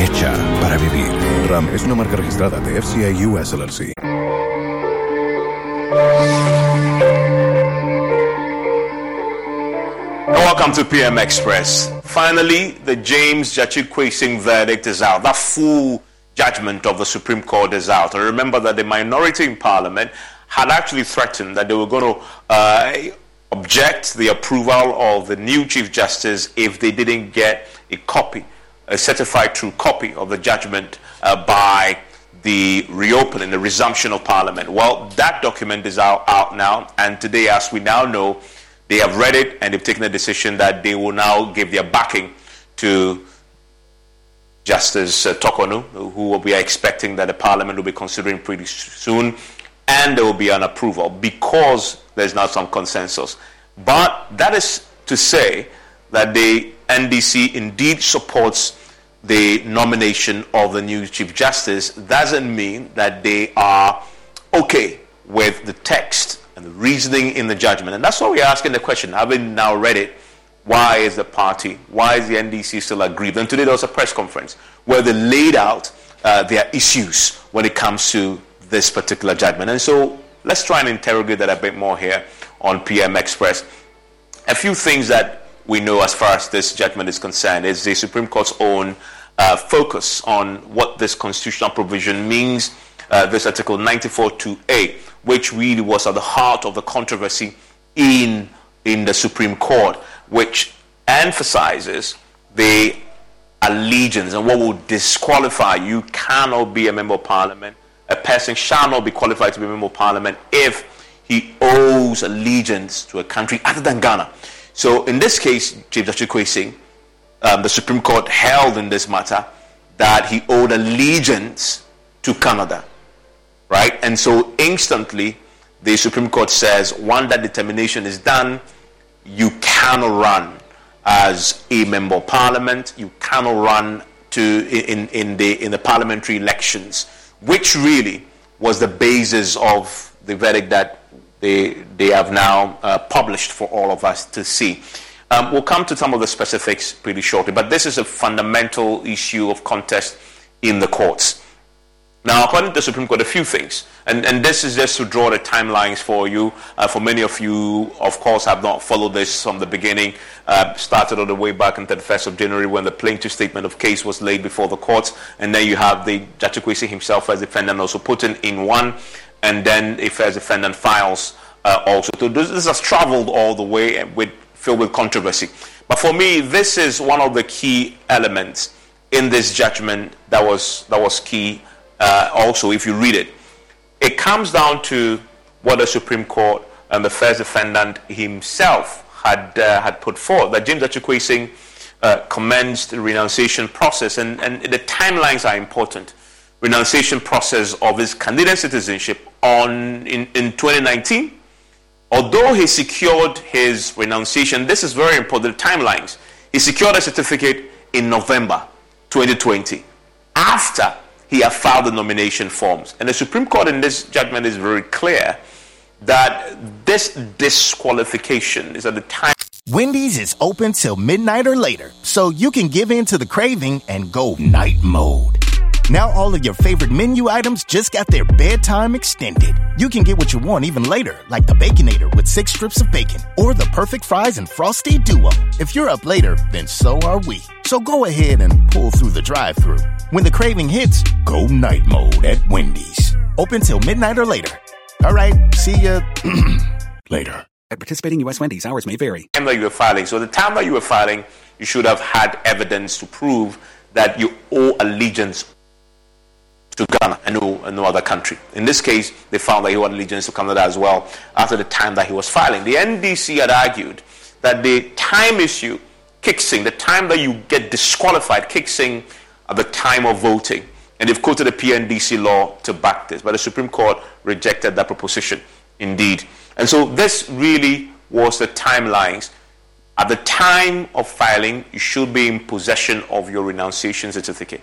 Hecha para vivir. RAM es una marca registrada de FCA US LLC. Welcome to PM Express. Finally, the James Gyakye verdict is out. That full judgment of the Supreme Court is out. And remember that the minority in Parliament had actually threatened that they were going to uh, object the approval of the new Chief Justice if they didn't get a copy, a certified true copy of the judgment uh, by the reopening, the resumption of Parliament. Well, that document is out, out now, and today, as we now know, they have read it and they've taken a decision that they will now give their backing to Justice uh, Torkornoo, who we are expecting that the Parliament will be considering pretty soon, and there will be an approval because there's now some consensus. But that is to say that the NDC indeed supports the nomination of the new Chief Justice doesn't mean that they are okay with the text and the reasoning in the judgment. And that's why we're asking the question, having now read it, why is the party, why is the NDC still aggrieved? And today there was a press conference where they laid out uh, their issues when it comes to this particular judgment. And so let's try and interrogate that a bit more here on PM Express. A few things that we know as far as this judgment is concerned is the Supreme Court's own uh, focus on what this constitutional provision means, uh, this Article 94.2a, which really was at the heart of the controversy in, in the Supreme Court, which emphasizes the allegiance and what will disqualify you cannot be a member of parliament. A person shall not be qualified to be a member of parliament if he owes allegiance to a country other than Ghana. So in this case, Chief Justice Kwesi, um, the Supreme Court held in this matter that he owed allegiance to Canada. right? And so instantly, the Supreme Court says, once that determination is done, you cannot run as a member of parliament. You cannot run to in, in the in the parliamentary elections, which really was the basis of the verdict that they they have now uh, published for all of us to see. Um, we'll come to some of the specifics pretty shortly, but this is a fundamental issue of contest in the courts. Now, according to the Supreme Court, a few things, and, and this is just to draw the timelines for you. Uh, for many of you, of course, have not followed this from the beginning. Uh, started all the way back on the 1st of January when the plaintiff statement of case was laid before the courts, and then you have the Judge himself as defendant also put in, in one, and then a defendant files uh, also. So this, this has traveled all the way with filled with controversy. But for me, this is one of the key elements in this judgment that was that was key uh, also, if you read it, it comes down to what the Supreme Court and the first defendant himself had uh, had put forth that James Akyekwe uh, commenced the renunciation process, and, and the timelines are important. Renunciation process of his Canadian citizenship on in, in 2019. Although he secured his renunciation, this is very important. The timelines. He secured a certificate in November 2020 after he had filed the nomination forms. And the Supreme Court in this judgment is very clear that this disqualification is at the time. Wendy's is open till midnight or later, so you can give in to the craving and go night mode. Now all of your favorite menu items just got their bedtime extended. You can get what you want even later, like the Baconator with six strips of bacon, or the perfect fries and frosty duo. If you're up later, then so are we. So go ahead and pull through the drive through. When the craving hits, go night mode at Wendy's. Open till midnight or later. All right, see ya later. At participating U.S. Wendy's, hours may vary. Time that you were filing. So the time that you were filing, you should have had evidence to prove that you owe allegiance to Ghana and no, and no other country. In this case, they found that he owed allegiance to Canada as well after the time that he was filing. The NDC had argued that the time issue kicks in, the time that you get disqualified kicks in at the time of voting. And they've quoted the PNDC law to back this, but the Supreme Court rejected that proposition indeed. And so this really was the timelines. At the time of filing, you should be in possession of your renunciation certificate.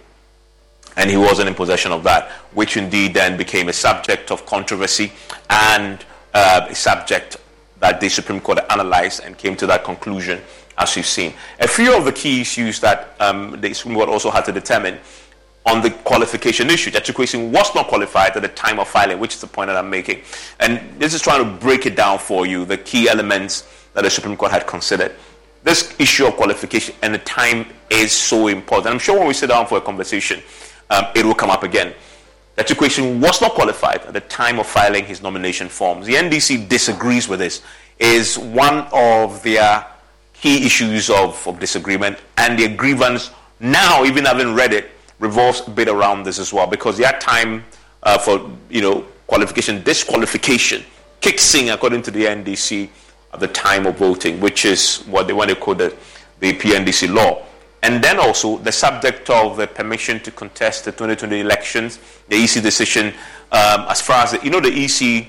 And he wasn't in possession of that, which indeed then became a subject of controversy and uh, a subject that the Supreme Court analyzed and came to that conclusion as you've seen. A few of the key issues that um, the Supreme Court also had to determine on the qualification issue. That question was not qualified at the time of filing, which is the point that I'm making. And this is trying to break it down for you, the key elements that the Supreme Court had considered. This issue of qualification and the time is so important. I'm sure when we sit down for a conversation, um, it will come up again. That question was not qualified at the time of filing his nomination forms. The NDC disagrees with this. Is one of their key issues of, of disagreement, and the grievance now, even having read it, revolves a bit around this as well because their time uh, for you know qualification disqualification kicks in according to the NDC at the time of voting, which is what they want to call the, the PNDC law. And then also the subject of the permission to contest the 2020 elections, the EC decision, um, as far as the, you know the EC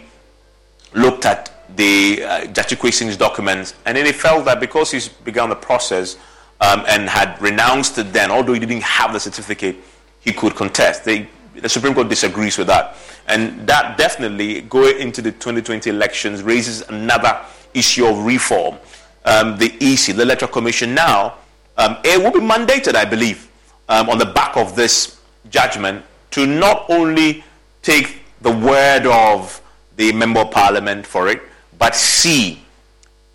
looked at the uh, documents, and then he felt that because he's begun the process um, and had renounced it then, although he didn't have the certificate, he could contest. They, the Supreme Court disagrees with that. And that definitely, going into the 2020 elections, raises another issue of reform. Um, the EC, the Electoral Commission now, um, it will be mandated, I believe, um, on the back of this judgment to not only take the word of the Member of Parliament for it, but C,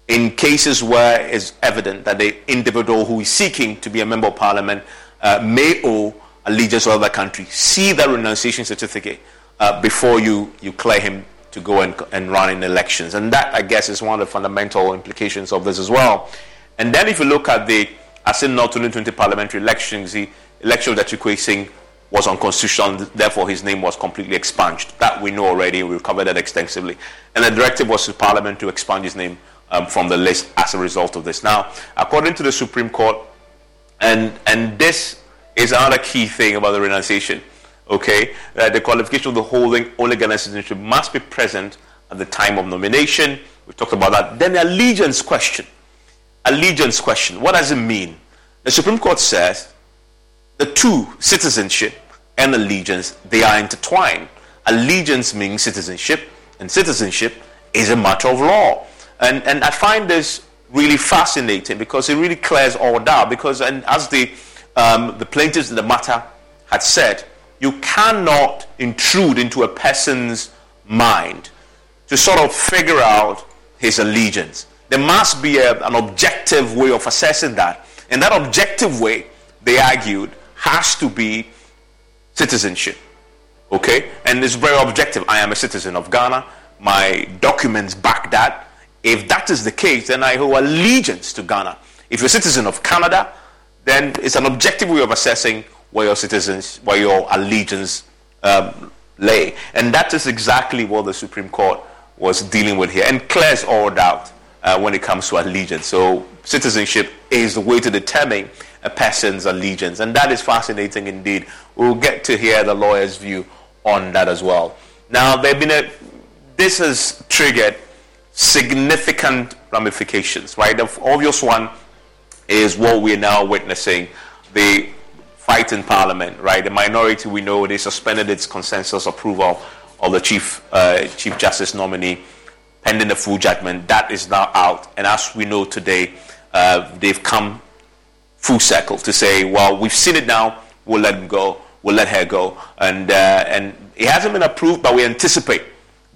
in cases where it's evident that the individual who is seeking to be a member of parliament uh, may owe allegiance to other country, see that renunciation certificate uh, before you, you clear him to go and, and run in elections. And that, I guess, is one of the fundamental implications of this as well. And then if you look at the Assin 2020 parliamentary elections, the election that you're Singh was unconstitutional, therefore his name was completely expunged. That we know already, we've covered that extensively. And the directive was to Parliament to expunge his name um, from the list as a result of this. Now, according to the Supreme Court, and, and this is another key thing about the renunciation, okay, uh, the qualification of the holding only Ghana citizenship must be present at the time of nomination. We talked about that. Then the allegiance question. Allegiance question. What does it mean? The Supreme Court says the two, citizenship and allegiance, they are intertwined. Allegiance means citizenship, and citizenship is a matter of law. And, and I find this really fascinating because it really clears all doubt. Because, and as the, um, the plaintiffs in the matter had said, you cannot intrude into a person's mind to sort of figure out his allegiance. There must be a, an objective way of assessing that. And that objective way, they argued, has to be citizenship. Okay? And it's very objective. I am a citizen of Ghana. My documents back that. If that is the case, then I owe allegiance to Ghana. If you're a citizen of Canada, then it's an objective way of assessing where your citizens, where your allegiance um, lay. And that is exactly what the Supreme Court was dealing with here and clears all doubt uh, when it comes to allegiance. So, citizenship is the way to determine a person's allegiance. And that is fascinating indeed. We'll get to hear the lawyer's view on that as well. Now, there have been a, this has triggered significant ramifications, right? The obvious one is what we're now witnessing the fight in Parliament, right? The minority, we know, they suspended its consensus approval of the Chief, uh, Chief Justice nominee pending the full judgment. That is now out. And as we know today, uh, they've come full circle to say, well, we've seen it now, we'll let him go, we'll let her go. And, uh, and it hasn't been approved, but we anticipate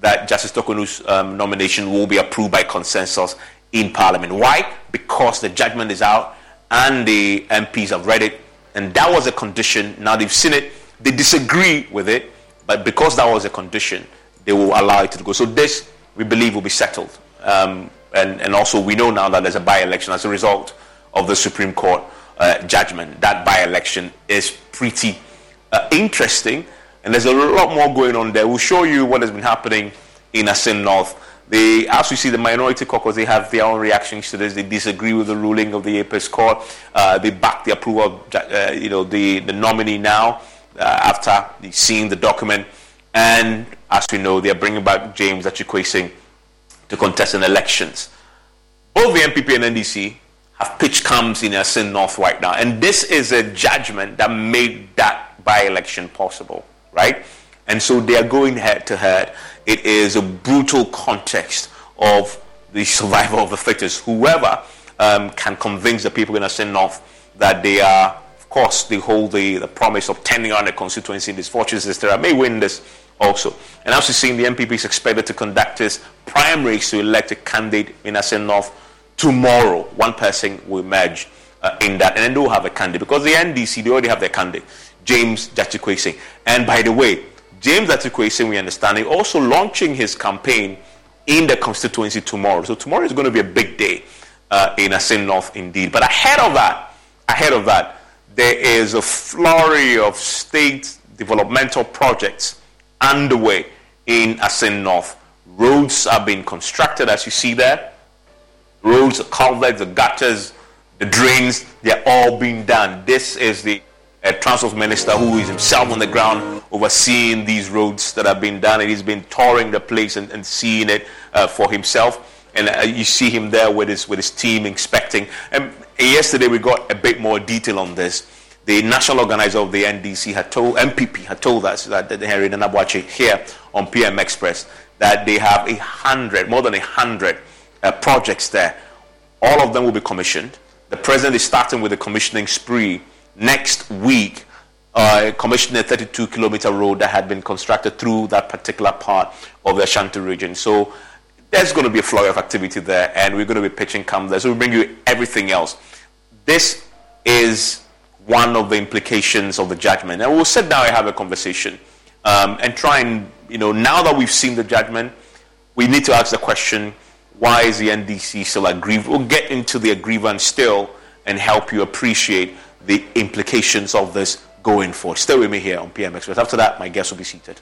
that Justice Torkornoo's um, nomination will be approved by consensus in Parliament. Why? Because the judgment is out and the MPs have read it, and that was a condition. Now they've seen it, they disagree with it, but because that was a condition, they will allow it to go. So this, we believe, will be settled. Um, and, and also, we know now that there's a by election as a result of the Supreme Court uh, judgment. That by election is pretty uh, interesting and there's a lot more going on there. We'll show you what has been happening in Assin North. They, as we see, the minority caucus, they have their own reactions to this. They disagree with the ruling of the Apex Court. Uh, they back the approval of, uh, you know, the, the nominee now uh, after seeing the document. And as we know, they are bringing back James Gyakye Quayson to contest in elections. Both the NPP and NDC have pitched camps in Assin North right now. And this is a judgment that made that by election possible right? And so they are going head to head. It is a brutal context of the survival of the fittest. Whoever um, can convince the people in Assin North that they are, of course, they hold the, the promise of turning on the constituency in this fortress etc. may win this also. And as we've seen, the NPP is expected to conduct its primaries to elect a candidate in Assin North tomorrow. One person will emerge uh, in that, and then they will have a candidate because the NDC they already have their candidate. James Gyakye And by the way, James Gyakye we understand, is also launching his campaign in the constituency tomorrow. So tomorrow is going to be a big day uh, in Assin North indeed. But ahead of that, ahead of that, there is a flurry of state developmental projects underway in Assin North. Roads are being constructed, as you see there. Roads, the culverts, the gutters, the drains, they're all being done. This is the a transport minister who is himself on the ground overseeing these roads that have been done and he's been touring the place and, and seeing it uh, for himself and uh, you see him there with his with his team inspecting and yesterday we got a bit more detail on this the national organizer of the NDC had told NPP had told us that, Henry Nana Boakye here on PM Express that they have a hundred more than a hundred uh, projects there all of them will be commissioned the president is starting with a commissioning spree next week uh, commissioned a 32 kilometer road that had been constructed through that particular part of the Ashanti region. So there's going to be a flurry of activity there, and we're going to be pitching camp there. So we bring you everything else. This is one of the implications of the judgment, and we'll sit down and have a conversation um, and try and you know now that we've seen the judgment, we need to ask the question: Why is the NDC still aggrieved? We'll get into the aggrievance still and help you appreciate the implications of this going forward. Stay with me here on PM Express. After that, my guest will be seated.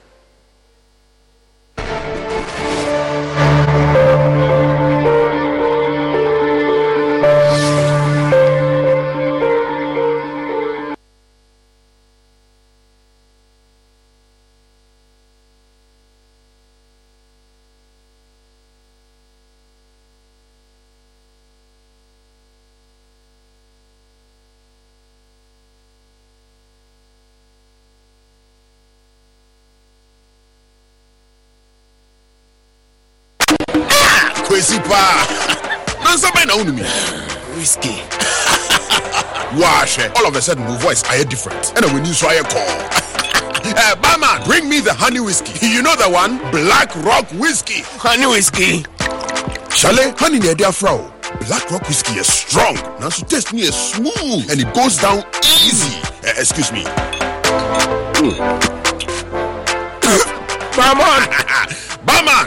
Kwesi paa nansa bɛn na wo me whiskey wahyɛ all of a sudden my voice ayɛ different ɛna w'ani nso ayɛ kɔɔ Uh, barman, bring me the honey whiskey. You know the one? Black Rock Whiskey. Honey whiskey. Chalet, honey near their fro. Black Rock Whiskey is strong. Now so taste me is smooth and it goes down easy. Uh, excuse me. Mm. barman. barman,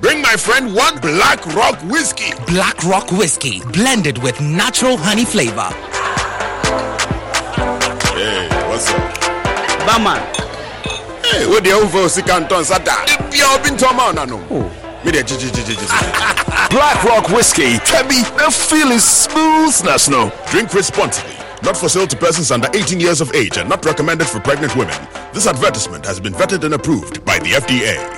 bring my friend one Black Rock Whiskey. Black Rock Whiskey, blended with natural honey flavor. Hey, what's up? Barman. Hey, what the hell for Sikanton Sada? If you've been to a man, no. Oh. Me there, Black Rock Whiskey, Kebby, the feel is smooth, no. Drink responsibly. Not for sale to persons under 18 years of age and not recommended for pregnant women. This advertisement has been vetted and approved by the FDA.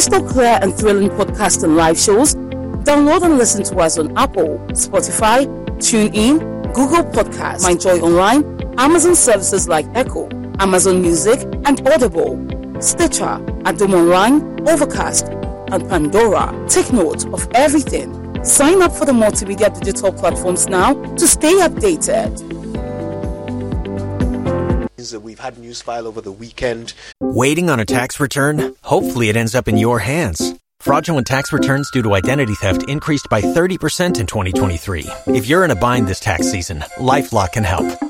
Crystal clear and thrilling podcasts and live shows, download and listen to us on Apple, Spotify, TuneIn, Google Podcasts, MyJoyOnline, Amazon services like Echo, Amazon Music, and Audible, Stitcher, Adom Online, Overcast, and Pandora. Take note of everything. Sign up for the multimedia digital platforms now to stay updated we've had news file over the weekend. Waiting on a tax return? Hopefully, it ends up in your hands. Fraudulent tax returns due to identity theft increased by 30% in 2023. If you're in a bind this tax season, LifeLock can help.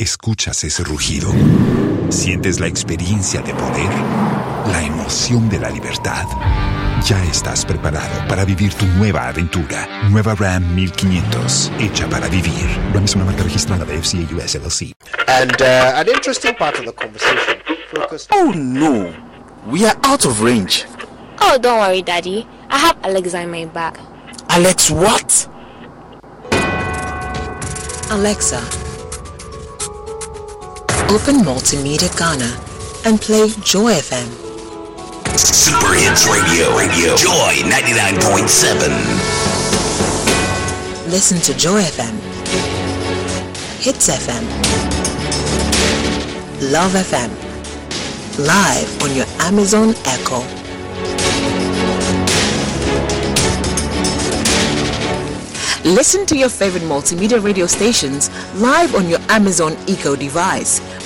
¿Escuchas ese rugido? ¿Sientes la experiencia de poder? ¿La emoción de la libertad? Ya estás preparado para vivir tu nueva aventura. Nueva Ram 1500, hecha para vivir. Ram es una marca registrada de FCA US LLC. And uh, an interesting part of the conversation focused. Oh no, we are out of range. Oh, don't worry, Daddy. I have Alexa in my bag. Alex, what? Alexa, open Multimedia Ghana and play Joy FM. Super Hits Radio, Radio, Joy 99.7. Listen to Joy FM, Hits FM, Love FM, live on your Amazon Echo. Listen to your favorite multimedia radio stations live on your Amazon Echo device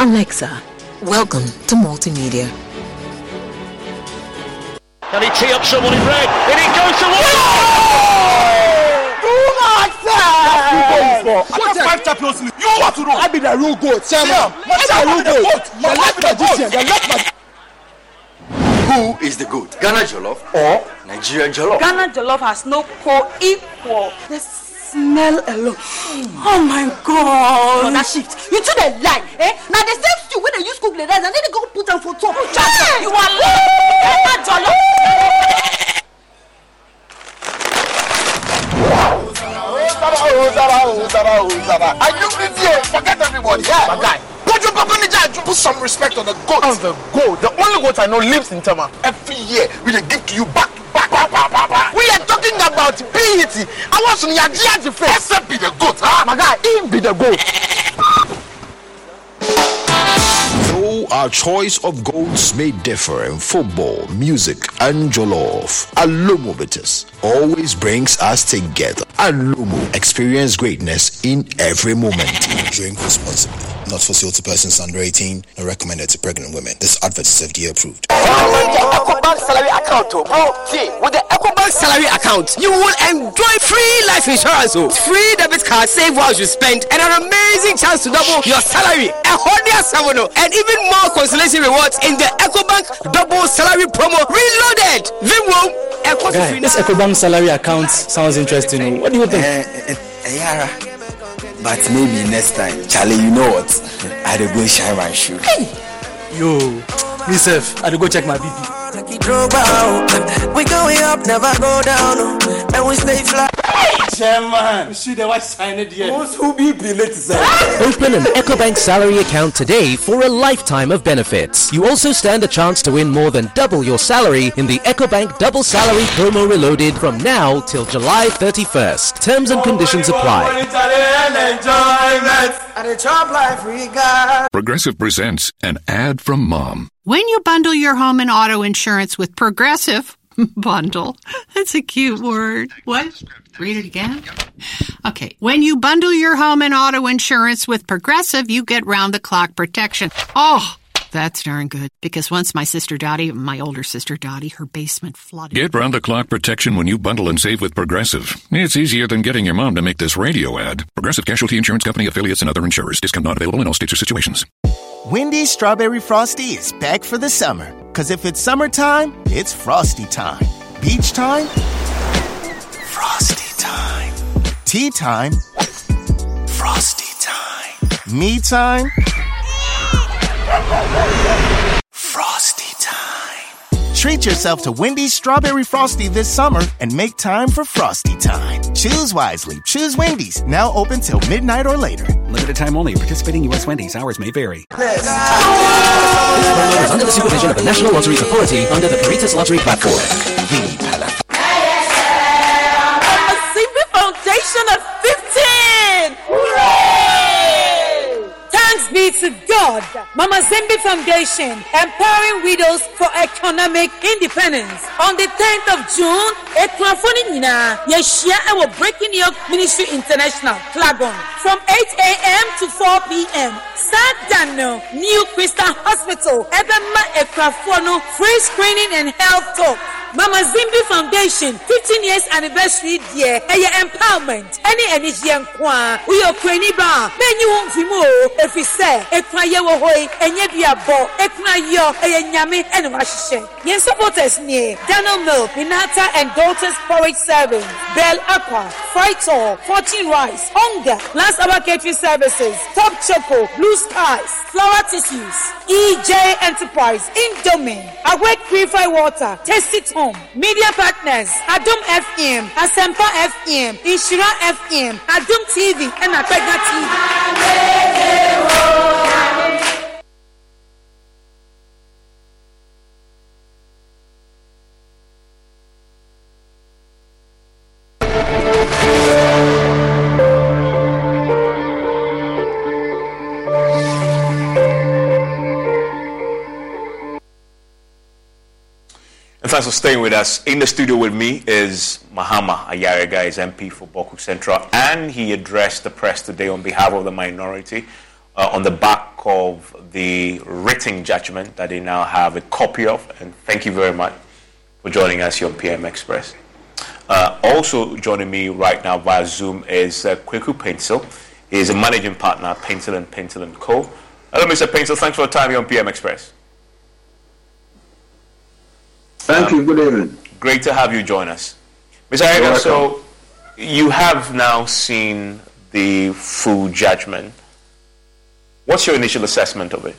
Alexa, welcome to Multimedia. Can he tee up someone in red? And it goes to Do not say! What's five champions league? You want to know? I be the real goat, chairman. I be the real goat. The left magician, the left magician. Who is the goat? Ghana Jollof or Nigerian Jollof? Ghana Jollof has no co-equal. The smell alone. Oh my god. On that shift. You two the lie. Eh? Now the same stew when they use cook the rice and then they go put them for top. Hey! You are lying. Ghana Jollof. Are you idiot? Forget everybody. Yeah. Guy. Put your papa in Put some respect on the goat. On the goat. The only goat I know lives in Tama. Every year we dey give to you back back, back, back, back, back. We are talking about BET. I want some Yaji the face. Except be the goat, huh? My guy, him be the goat. Though our choice of goals may differ in football, music, and jollof, Alomo Bitters always brings us together. Alomo, experience greatness in every moment. Drink responsibly. Not for sale to persons under 18 and recommended to pregnant women. This advert is FDA approved. Ecobank salary account, oh, bro. See, with the Ecobank salary account, you will enjoy free life insurance, oh, free debit card, save while you spend, and an amazing chance to double your salary. A hundred seven, oh, and even more consolation rewards in the Ecobank double salary promo reloaded. Vimwo, Guy, this EcoBank salary account sounds interesting. What do you think? Uh, uh, Yara. But maybe next time, Charlie, you know what? I to go shine my shoe. Yo, myself, I had to go check my BP. We going up, never go down, and we stay fly. Chairman, you see the white sign it here. Most who be late Open an EcoBank salary account today for a lifetime of benefits. You also stand a chance to win more than double your salary in the EcoBank Double Salary Promo Reloaded from now till July 31st. Terms and conditions apply. Progressive presents an ad from mom. When you bundle your home and auto insurance with Progressive, bundle, that's a cute word. What? Read it again? Okay. When you bundle your home and auto insurance with Progressive, you get round the clock protection. Oh, that's darn good. Because once my sister Dottie, my older sister Dottie, her basement flooded. Get round the clock protection when you bundle and save with Progressive. It's easier than getting your mom to make this radio ad. Progressive Casualty Insurance Company affiliates and other insurers. Discount not available in all states or situations. Wendy's Strawberry Frosty is back for the summer. Cause if it's summertime, it's Frosty time. Beach time, Frosty time. Tea time, Frosty time. Me time? Frosty time. Treat yourself to Wendy's Strawberry Frosty this summer and make time for Frosty time. Choose wisely. Choose Wendy's. Now open till midnight or later. Limited time only. Participating U.S. Wendy's. Hours may vary. This is under the supervision of the National Lotteries Authority under the Caritas Lottery platform. A Mama Zimbi Foundation, empowering widows for economic independence. On the 10th of June, Ekrafoni Nina, Yeshia Ewo Breaking Yoke Ministry International, Klagon, from 8 a.m. to 4 p.m. Start Daniel, New Christian Hospital, Ebema Ekrafono, free screening and health talk. Mama Zimbi Foundation 15 years anniversary deɛ ɛyɛ empowerment. Ɛne anigyeɛ nko a woyɛ okurani ba. A menyi wo mfi mu o. Ɛfiri sɛ ekuna yɛ wɔ hɔ yi ɛnyɛ bi abɔ ekuna yɔ ɛyɛ nyame ɛne wahyehyɛ yɛn supporters nie Daniel Milk Minata and Daughters Porridge Serving Bell Aqua Fritor Fortune Rice Onga Last Hour Catering Services Top Choco Blue Skies Flower Tissues EJ Enterprise Indomie Awake Purify Water Tasty Home. Media Partners. Adum FM Asempa FM Inshira FM Adum TV and Apega TV. Thanks for staying with us. In the studio with me is Mahama Ayariga, is MP for Bawku Central, and he addressed the press today on behalf of the minority uh, on the back of the written judgment that they now have a copy of. And thank you very much for joining us here on PM Express. Uh, also joining me right now via Zoom is uh, Kweku Paintsil. He is a managing partner at Paintsil and Paintsil and Co. Hello, Mr. Paintsil. Thanks for your time here on PM Express. Thank you. Good evening. Great to have you join us. Mr. Ayariga, so you have now seen the full judgment. What's your initial assessment of it?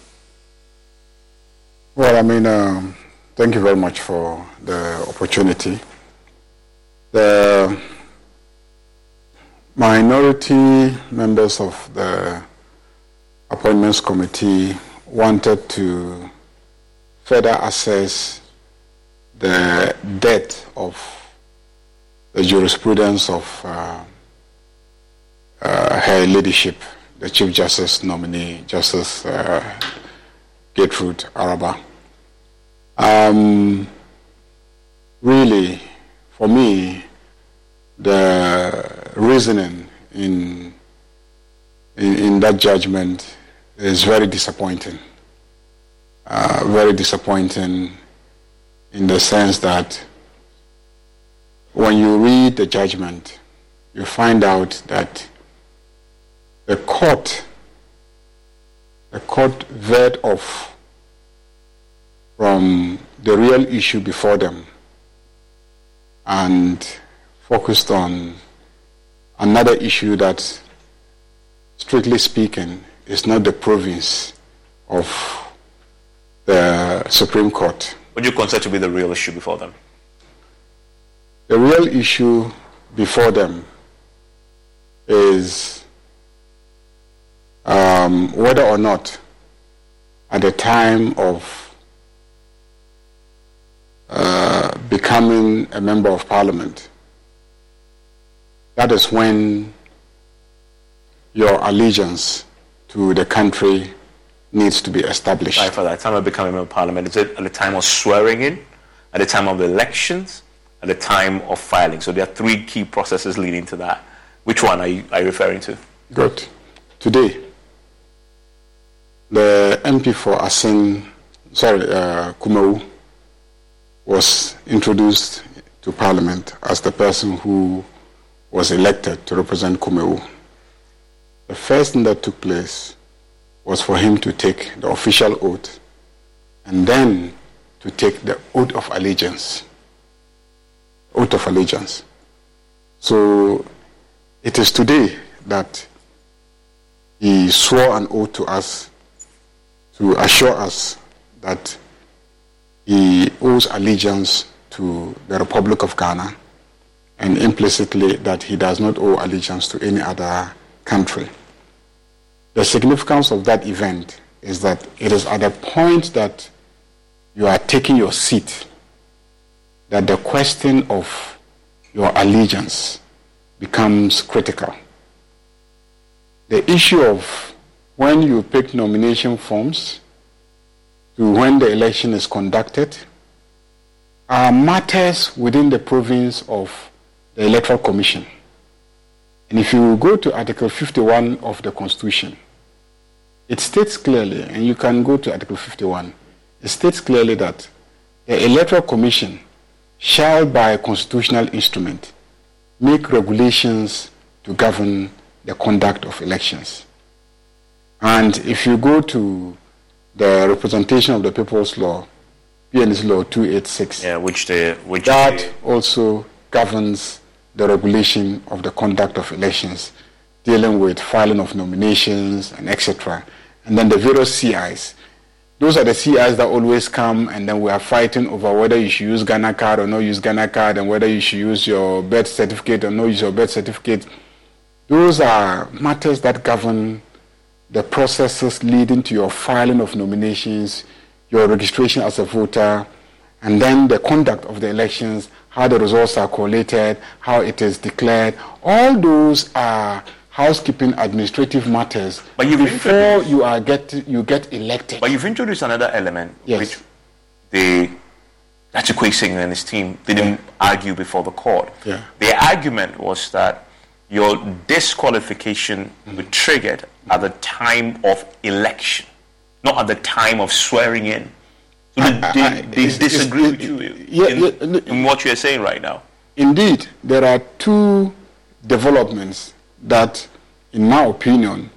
Well, I mean, um, thank you very much for the opportunity. The minority members of the appointments committee wanted to further assess the depth of the jurisprudence of uh, uh, her leadership, the Chief Justice nominee, Justice uh, Gertrude Araba. Um, really, for me, the reasoning in, in, in that judgment is very disappointing. Uh, very disappointing in the sense that when you read the judgment, you find out that the court, the court veered off from the real issue before them and focused on another issue that, strictly speaking, is not the province of the Supreme Court. What do you consider to be the real issue before them? The real issue before them is um, whether or not, at the time of uh, becoming a member of parliament, that is when your allegiance to the country needs to be established. Right, for that time of becoming a member of parliament, is it at the time of swearing in, at the time of the elections, at the time of filing? So there are three key processes leading to that. Which one are you, are you referring to? Good. Today, the MP for Assin, sorry, uh, Kumawu, was introduced to Parliament as the person who was elected to represent Kumawu. The first thing that took place was for him to take the official oath and then to take the oath of allegiance. Oath of allegiance. So it is today that he swore an oath to us to assure us that he owes allegiance to the Republic of Ghana and implicitly that he does not owe allegiance to any other country. The significance of that event is that it is at the point that you are taking your seat that the question of your allegiance becomes critical. The issue of when you pick nomination forms to when the election is conducted are matters within the province of the Electoral Commission. And if you go to Article 51 of the Constitution, it states clearly, and you can go to Article 51, it states clearly that the Electoral Commission shall, by a constitutional instrument, make regulations to govern the conduct of elections. And if you go to the representation of the people's law, PNDC law 286, yeah, which the which that the, also governs the regulation of the conduct of elections, dealing with filing of nominations and etc. And then the various CIs. Those are the CIs that always come, and then we are fighting over whether you should use Ghana card or not use Ghana card, and whether you should use your birth certificate or not use your birth certificate. Those are matters that govern the processes leading to your filing of nominations, your registration as a voter, and then the conduct of the elections, how the results are collated, how it is declared. All those are housekeeping administrative matters But you've before you are get you get elected. But you've introduced another element Yes. which the Gyakye Quayson and his team didn't argue before the court. Yeah. Their argument was that your disqualification mm-hmm. was triggered at the time of election, not at the time of swearing in. So they, they, they disagree with you yeah, in, in what you're saying right now. Indeed, there are two developments that, in my opinion,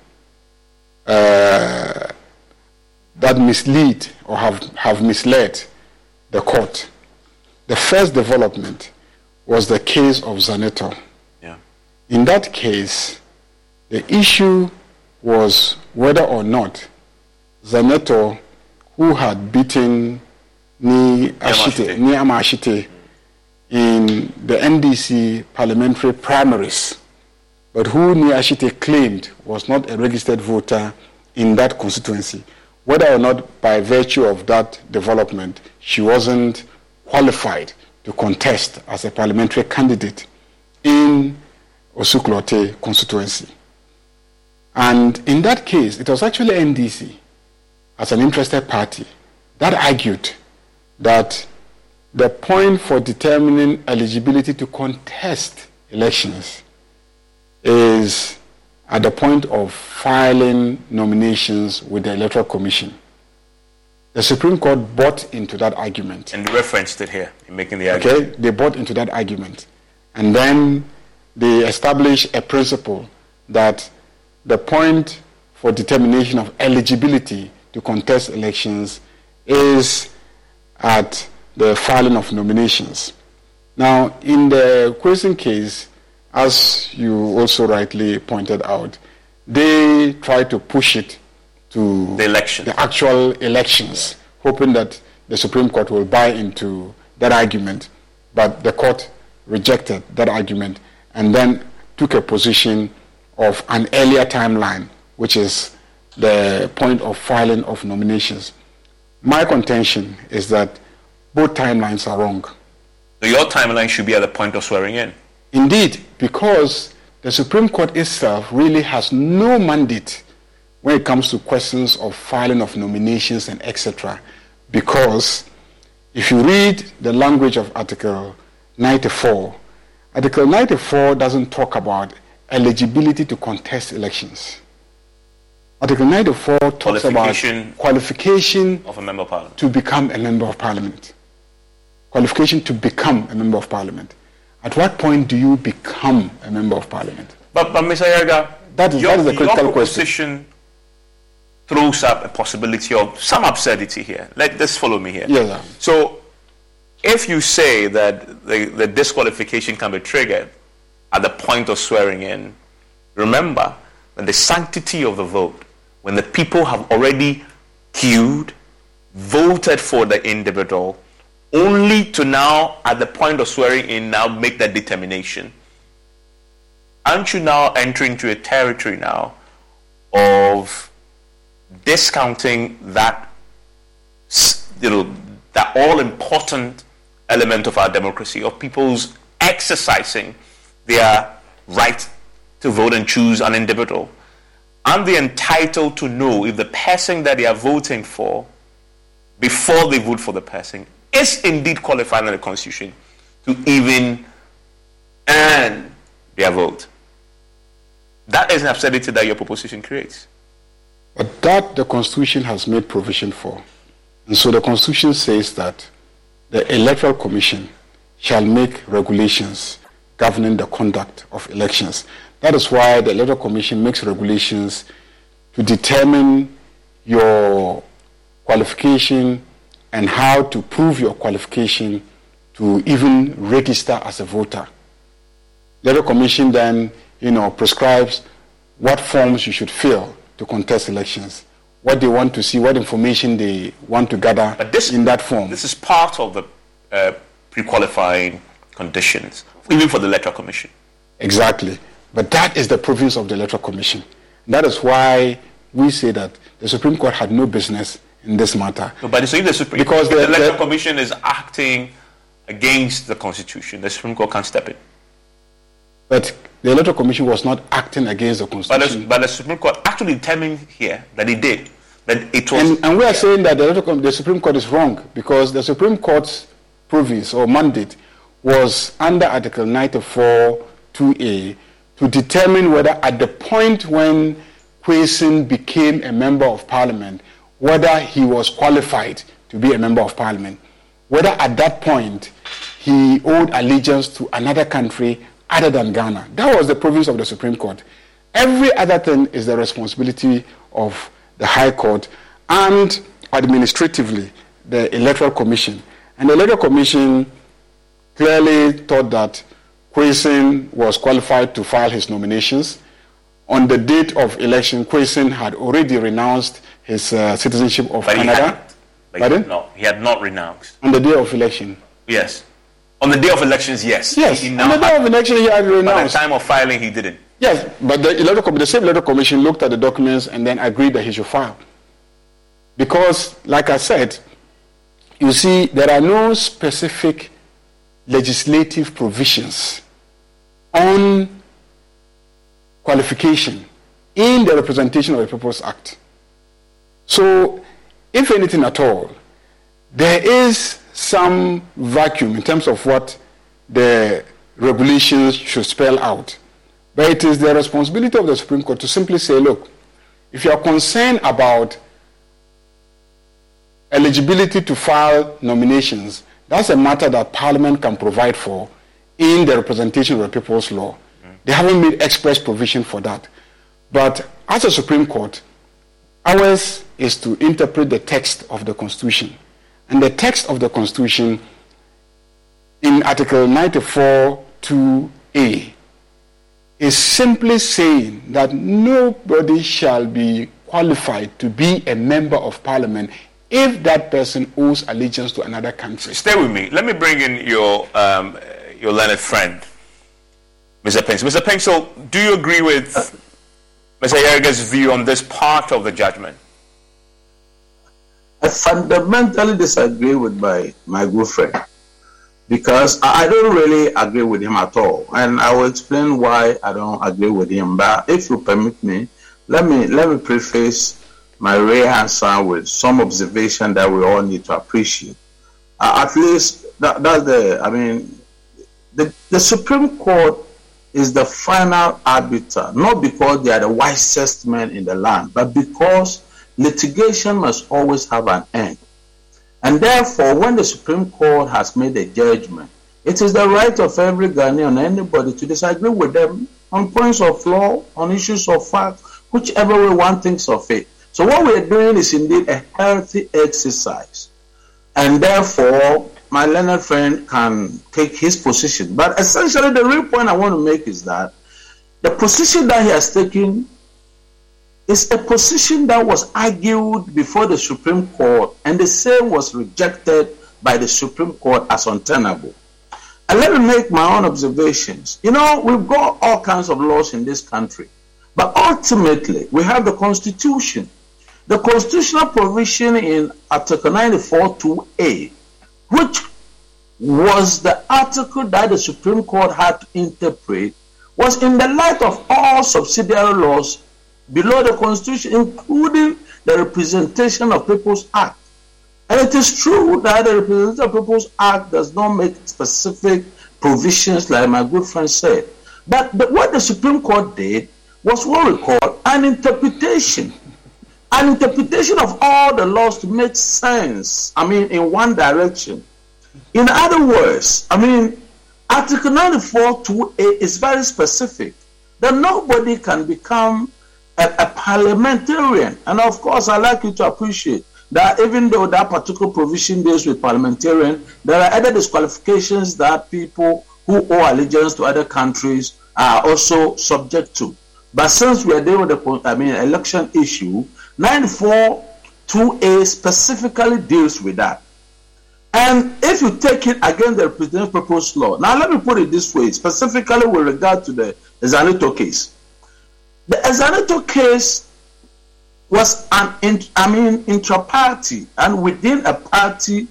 uh, that mislead or have, have misled the court. The first development was the case of Zanetor. Yeah. In that case, the issue was whether or not Zanetor, who had beaten Nii Ashitey, Ni Amashite. In the NDC parliamentary primaries, but who Nii Ashitey claimed was not a registered voter in that constituency, whether or not by virtue of that development she wasn't qualified to contest as a parliamentary candidate in Osu Klottey constituency. And in that case, it was actually NDC, as an interested party, that argued that the point for determining eligibility to contest elections is at the point of filing nominations with the Electoral Commission. The Supreme Court bought into that argument. And referenced it here in making the argument. Okay, they bought into that argument. And then they established a principle that the point for determination of eligibility to contest elections is at the filing of nominations. Now, in the Quayson case, as you also rightly pointed out, they tried to push it to the election, the actual elections, hoping that the Supreme Court will buy into that argument. But the court rejected that argument and then took a position of an earlier timeline, which is the point of filing of nominations. My contention is that both timelines are wrong. So your timeline should be at the point of swearing in. Indeed, because the Supreme Court itself really has no mandate when it comes to questions of filing of nominations and etc. Because if you read the language of Article 94, Article 94 doesn't talk about eligibility to contest elections. Article 94 talks Qualification about qualification of a member of parliament. to become a member of parliament. Qualification to become a member of parliament. At what point do you become a member of parliament? But, but Mr. Ayariga, That is- your, that is the critical your question. proposition throws up a possibility of some absurdity here. Let this follow me here. Yeah, yeah. So, if you say that the, the disqualification can be triggered at the point of swearing in, remember and the sanctity of the vote when the people have already queued, voted for the individual, only to now, at the point of swearing in, now make that determination. Aren't you now entering into a territory now of discounting that, you know, that all important element of our democracy, of people's exercising their right to vote and choose an individual? Aren't they entitled to know if the person that they are voting for, before they vote for the person, is indeed qualified in the Constitution to even earn their vote? That is an absurdity that your proposition creates. But that the Constitution has made provision for. And so the Constitution says that the Electoral Commission shall make regulations governing the conduct of elections. That is why the Electoral Commission makes regulations to determine your qualification and how to prove your qualification to even register as a voter. The Electoral Commission then, you know, prescribes what forms you should fill to contest elections, what they want to see, what information they want to gather this, in that form. This is part of the uh, pre-qualifying conditions, even for the Electoral Commission. Exactly. But that is the province of the Electoral Commission. That is why we say that the Supreme Court had no business in this matter. No, but so if the Supreme because the, the Electoral the, Commission is acting against the Constitution, the Supreme Court can't step in. But the Electoral Commission was not acting against the Constitution. But the, but the Supreme Court actually determined here that it did. That it was. And, and we are yeah. saying that the, the Supreme Court is wrong because the Supreme Court's province or mandate was under Article 94 2A to determine whether at the point when Quayson became a member of parliament, whether he was qualified to be a member of parliament, whether at that point he owed allegiance to another country other than Ghana. That was the province of the Supreme Court. Every other thing is the responsibility of the High Court and administratively the Electoral Commission. And the Electoral Commission clearly thought that Quayson was qualified to file his nominations. On the date of election, Quayson had already renounced his uh, citizenship of but Canada. He Pardon? No, he had not renounced. On the day of election? Yes. On the day of elections, yes. Yes. He on the day of election, he had renounced. By the time of filing, he didn't. Yes, but the, electoral, the same electoral commission looked at the documents and then agreed that he should file. Because, like I said, you see, there are no specific legislative provisions on qualification in the Representation of the People's Act. So, if anything at all, there is some vacuum in terms of what the regulations should spell out. But it is the responsibility of the Supreme Court to simply say, look, if you are concerned about eligibility to file nominations, that's a matter that Parliament can provide for in the representation of the people's law. They haven't made express provision for that. But as a Supreme Court, ours is to interpret the text of the Constitution. And the text of the Constitution in Article 94 2a is simply saying that nobody shall be qualified to be a member of parliament if that person owes allegiance to another country. Stay with me. Let me bring in your um, your learned friend, Mr. Paintsil. Mr. Paintsil, do you agree with Mr. Ayariga's view on this part of the judgment? I fundamentally disagree with my, my good friend because I don't really agree with him at all. And I will explain why I don't agree with him. But if you permit me, let me let me preface my real answer with some observation that we all need to appreciate. Uh, at least that, that's the I mean the, the Supreme Court is the final arbiter, not because they are the wisest men in the land, but because litigation must always have an end. And therefore, when the Supreme Court has made a judgment, it is the right of every Ghanaian, anybody, to disagree with them on points of law, on issues of fact, whichever way one thinks of it. So what we're doing is indeed a healthy exercise. And therefore, my learned friend can take his position. But essentially, the real point I want to make is that the position that he has taken is a position that was argued before the Supreme Court, and the same was rejected by the Supreme Court as untenable. And let me make my own observations. You know, we've got all kinds of laws in this country, but ultimately, we have the Constitution. The constitutional provision in Article 94 2A, which was the article that the Supreme Court had to interpret, was in the light of all subsidiary laws below the Constitution, including the Representation of People's Act. And it is true that the Representation of People's Act does not make specific provisions, like my good friend said. But what the Supreme Court did was what we call an interpretation. An interpretation of all the laws to make sense, I mean, in one direction. In other words, I mean, Article 94 2A is very specific that nobody can become a, a, parliamentarian. And of course, I'd like you to appreciate that even though that particular provision deals with parliamentarian, there are other disqualifications that people who owe allegiance to other countries are also subject to. But since we are dealing with the I mean, election issue, 94 2A specifically deals with that. And if you take it against the representative proposed law, now let me put it this way, specifically with regard to the Zanetor case. The Zanetor case was an, I mean, intra-party and within a party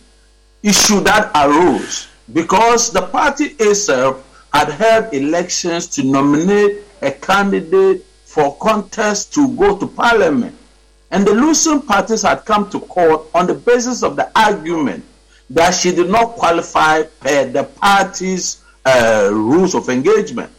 issue that arose because the party itself had held elections to nominate a candidate for contest to go to parliament. And the losing parties had come to court on the basis of the argument that she did not qualify per the party's uh, rules of engagement.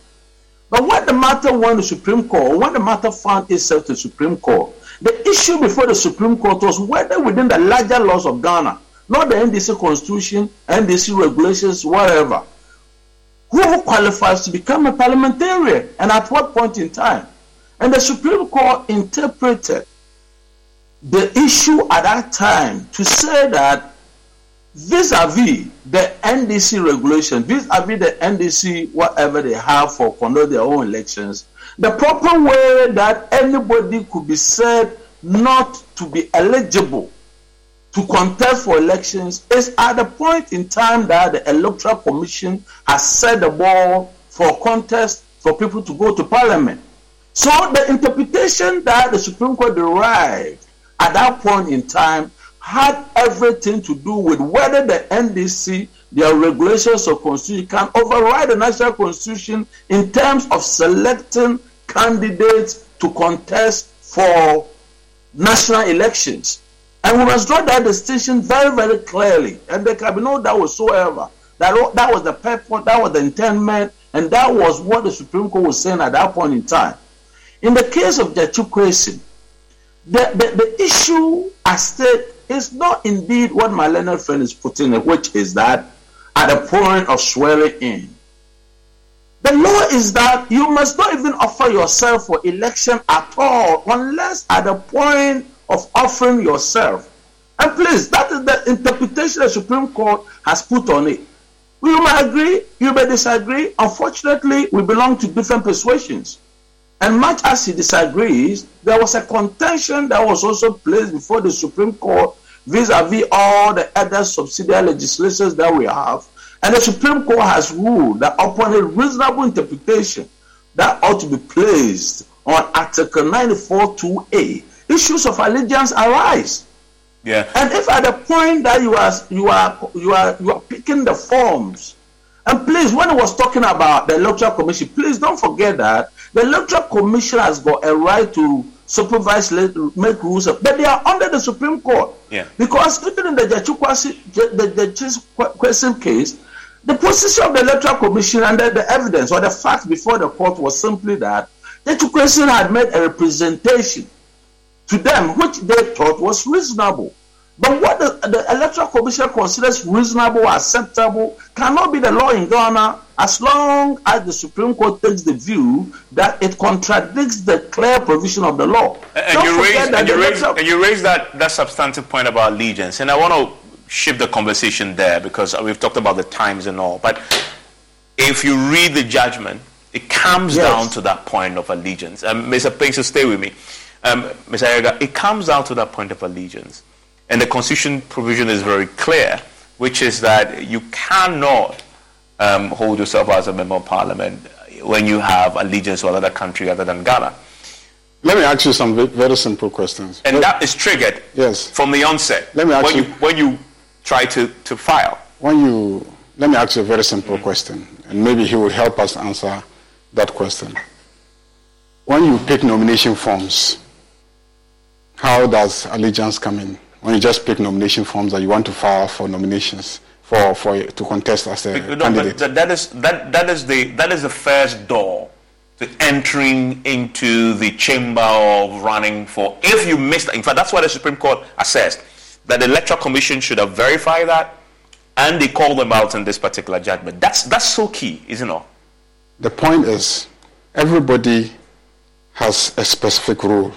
But when the matter went to Supreme Court, when the matter found itself to Supreme Court, the issue before the Supreme Court was whether within the larger laws of Ghana, not the NDC constitution, NDC regulations, whatever, who qualifies to become a parliamentarian and at what point in time. And the Supreme Court interpreted the issue at that time to say that vis-a-vis the NDC regulation, vis-a-vis the NDC whatever they have for conduct their own elections, the proper way that anybody could be said not to be eligible to contest for elections is at the point in time that the electoral commission has set the ball for contest for people to go to parliament. So the interpretation that the Supreme Court derived at that point in time had everything to do with whether the NDC, their regulations or constitution, can override the national constitution in terms of selecting candidates to contest for national elections. And we must draw that distinction very, very clearly. And there can be no doubt whatsoever that that was the purpose, that was the intent, and that was what the Supreme Court was saying at that point in time. In the case of Gyakye Quayson, the, the, the issue at stake is not indeed what my learned friend is putting which is that at the point of swearing in, the law is that you must not even offer yourself for election at all unless at the point of offering yourself. And please, that is the interpretation the Supreme Court has put on it. You may agree, you may disagree. Unfortunately, we belong to different persuasions. And much as he disagrees, there was a contention that was also placed before the Supreme Court vis-a-vis all the other subsidiary legislations that we have. And the Supreme Court has ruled that upon a reasonable interpretation that ought to be placed on Article 94 2A, issues of allegiance arise. Yeah. And if at the point that you are you are you are you are picking the forms, and please, when I was talking about the electoral commission, please don't forget that the electoral commission has got a right to supervise, make rules, but they are under the Supreme Court. Yeah. Because even in the Gyakye Quayson case, the position of the electoral commission under the evidence or the fact before the court was simply that Gyakye Quayson had made a representation to them which they thought was reasonable. But what the, the Electoral Commission considers reasonable, acceptable, cannot be the law in Ghana as long as the Supreme Court takes the view that it contradicts the clear provision of the law. And, you raise, and, you raise, and you raise that, that substantive point about allegiance. And I want to shift the conversation there because we've talked about the times and all. But if you read the judgment, it comes yes. down to that point of allegiance. And Mr. Payne, stay with me. um, Mr. Ayariga, it comes down to that point of allegiance. And the Constitution provision is very clear, which is that you cannot um, hold yourself as a member of parliament when you have allegiance to another country other than Ghana. Let me ask you some very simple questions. And that is triggered yes. from the onset Let me ask when you- you, when you try to, to file. When you, let me ask you a very simple question, and maybe he will help us answer that question. When you pick nomination forms, how does allegiance come in? When you just pick nomination forms that you want to file for nominations for, for to contest as a No, candidate. but that, is that, that is the that is the first door to entering into the chamber of running for. If you missed, in fact, that's why the Supreme Court assessed that the Electoral Commission should have verified that, and they called them out in this particular judgment. That's that's so key, isn't it? The point is, everybody has a specific role.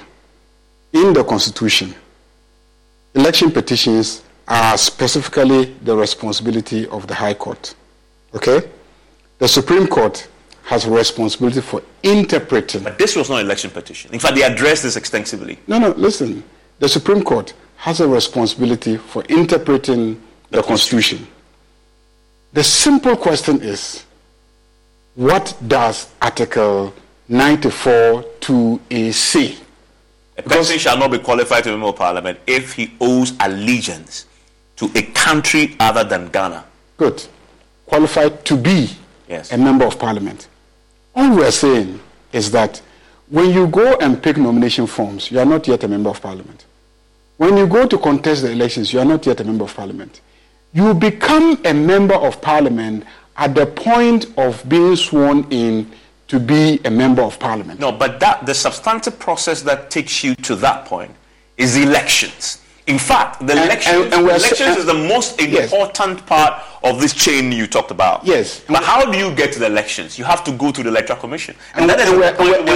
In the Constitution, election petitions are specifically the responsibility of the High Court. Okay? The Supreme Court has a responsibility for interpreting. But this was not an election petition. In fact, they addressed this extensively. No, no, listen. The Supreme Court has a responsibility for interpreting the Constitution. The simple question is what does Article 94 2A say? A person shall not be qualified to be a member of parliament if he owes allegiance to a country other than Ghana. Good. Qualified to be Yes. a member of parliament. All we are saying is that when you go and pick nomination forms, you are not yet a member of parliament. When you go to contest the elections, you are not yet a member of parliament. You become a member of parliament at the point of being sworn in to be a member of parliament. No, but that the substantive process that takes you to that point is elections. In fact, the And- elections, and- and elections so- is the most Yes. important part of this chain you talked about. Yes. But how do you get to the elections? You have to go to the electoral commission, and, that and the point where the,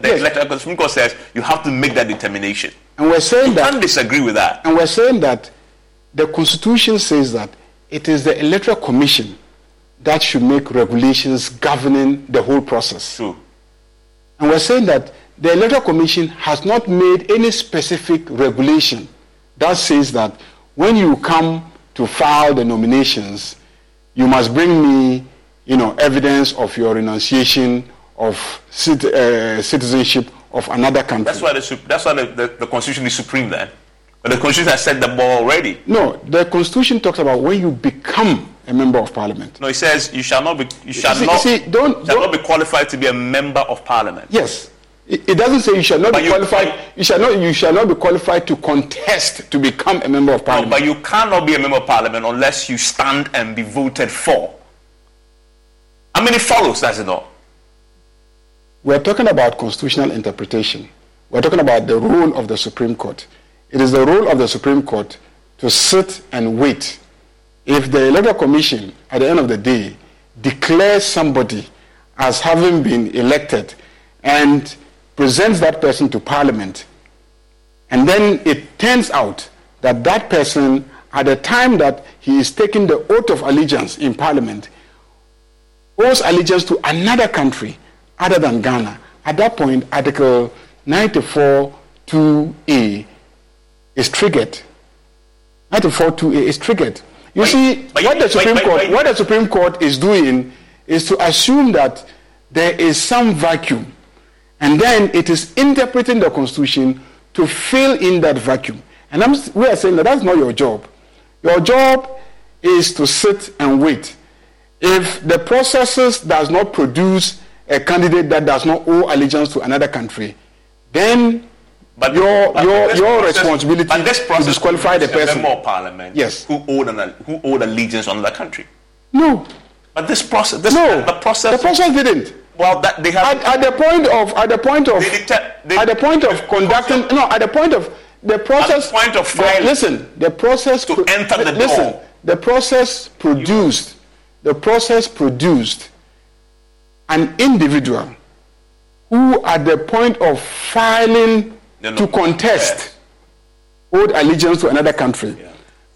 the we're- electoral Court says you have to make that determination. And we're saying You that can't disagree with that. And we're saying that the Constitution says that it is the Electoral Commission that should make regulations governing the whole process. True. And we're saying that the Electoral Commission has not made any specific regulation that says that when you come to file the nominations, you must bring me, you know, evidence of your renunciation of cit- uh, citizenship of another country. That's why the that's why the, the, the constitution is supreme then. But the constitution has set the ball already. No, the Constitution talks about when you become a member of parliament. No, he says you shall not be you shall see- not see, don't- shall not be qualified to be a member of parliament. Yes. It, it doesn't say you shall not But be you- qualified. You shall not. You shall not be qualified to contest to become a member of No, parliament. but you cannot be a member of parliament unless you stand and be voted for. How many follows, does it not? We're talking about constitutional interpretation. We're talking about the role of the Supreme Court. It is the role of the Supreme Court to sit and wait. If the Electoral Commission, at the end of the day, declares somebody as having been elected and presents that person to Parliament, and then it turns out that that person, at the time that he is taking the oath of allegiance in Parliament, owes allegiance to another country other than Ghana. At that point, Article 94 2A is triggered. 94 2A is triggered. You see, but- what the Supreme but- Court, what the Supreme Court is doing is to assume that there is some vacuum, and then it is interpreting the Constitution to fill in that vacuum. And I'm, we are saying that that's not your job. Your job is to sit and wait. If the processes does not produce a candidate that does not owe allegiance to another country, then But your but your your process- responsibility but this to disqualify the person. of parliament Yes. who owed an, who owed allegiance on another country. No, But this process, this no, the process, the process didn't. well, that they have At, at the point of at the point of detect- they- at the point of conducting no at the point of the process point of the- filing. listen the process To enter the listen door. the process produced the process produced an individual who at the point of filing No, no, to contest yes. owed allegiance to another country.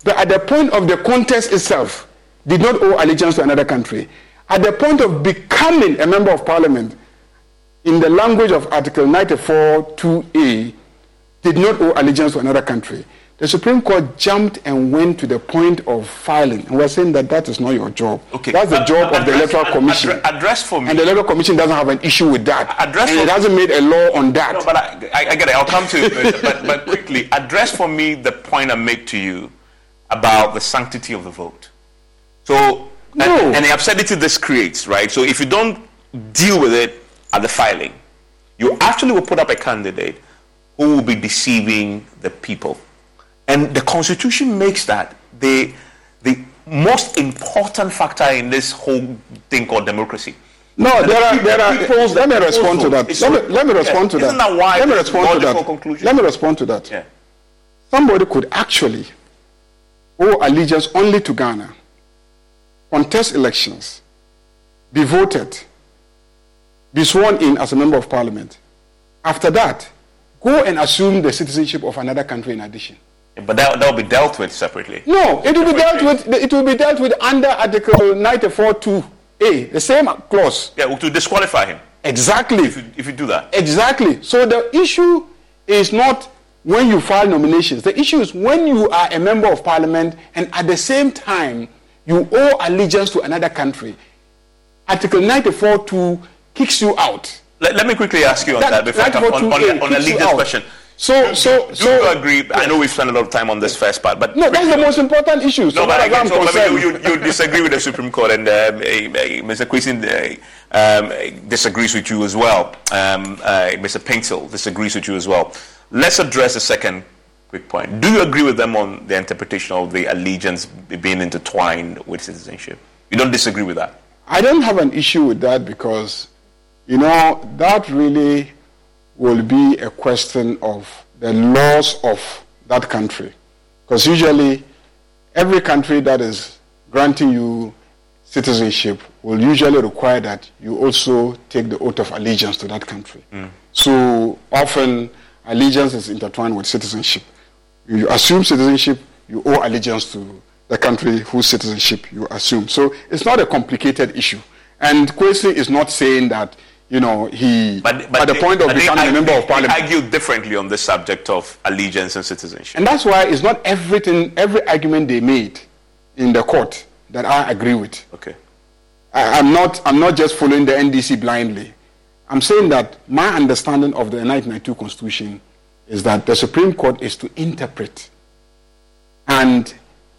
But at the point of the contest itself did not owe allegiance to another country. At the point of becoming a member of parliament in the language of article 94 2a did not owe allegiance to another country, the Supreme Court jumped and went to the point of filing, and we're saying that that is not your job. Okay. That's the But- job but of the Electoral Commission. addre- address for me. And the Electoral Commission doesn't have an issue with that. Address and for it me. hasn't made a law on that. No, but I, I, I get it. I'll come to it. But, but, quickly, address for me the point I make to you about the sanctity of the vote. So, and, and the absurdity this creates, right? So, if you don't deal with it at the filing, you actually will put up a candidate who will be deceiving the people. And the Constitution makes that the, the most important factor in this whole thing called democracy. No, And there the are, there are, people's- let me respond to that. Let me, let me respond Yes. to that. Isn't that why let me respond to that. conclusion? Let me respond to that. Yeah. Somebody could actually owe allegiance only to Ghana, contest elections, be voted, be sworn in as a member of parliament. After that, go and assume the citizenship of another country in addition. But that will be dealt with separately. No, it will be dealt with. It will be dealt with under Article 94.2a, the same clause. Yeah, to disqualify him. Exactly. If you, if you do that. Exactly. So the issue is not when you file nominations. The issue is when you are a member of parliament and at the same time you owe allegiance to another country. Article 94.2 kicks you out. Let, let me quickly ask you on That- that, before I come on, on, 94.2a on out. question. So, so, Do so. you agree? I know we've spent a lot of time on this first part, but No, that's the most important issue. So no, but far I as get I'm so, I concerned. mean, you, you, disagree with the Supreme Court, and um, uh, uh, Mr. Quisin uh, um, disagrees with you as well. Um, uh, Mr. Paintsil disagrees with you as well. Let's address the second quick point. Do you agree with them on the interpretation of the allegiance being intertwined with citizenship? You don't disagree with that? I don't have an issue with that because, you know, that really will be a question of the laws of that country. Because usually, every country that is granting you citizenship will usually require that you also take the oath of allegiance to that country. Mm. So often, allegiance is intertwined with citizenship. You assume citizenship, you owe allegiance to the country whose citizenship you assume. So it's not a complicated issue. And Kwesi is not saying that, you know, he, But at the they- point of but they becoming a member of they parliament. argue differently on the subject of allegiance and citizenship. And that's why it's not everything, every argument they made in the court that I agree with. Okay. I, I'm not, I'm not just following the NDC blindly. I'm saying that my understanding of the 1992 Constitution is that the Supreme Court is to interpret. And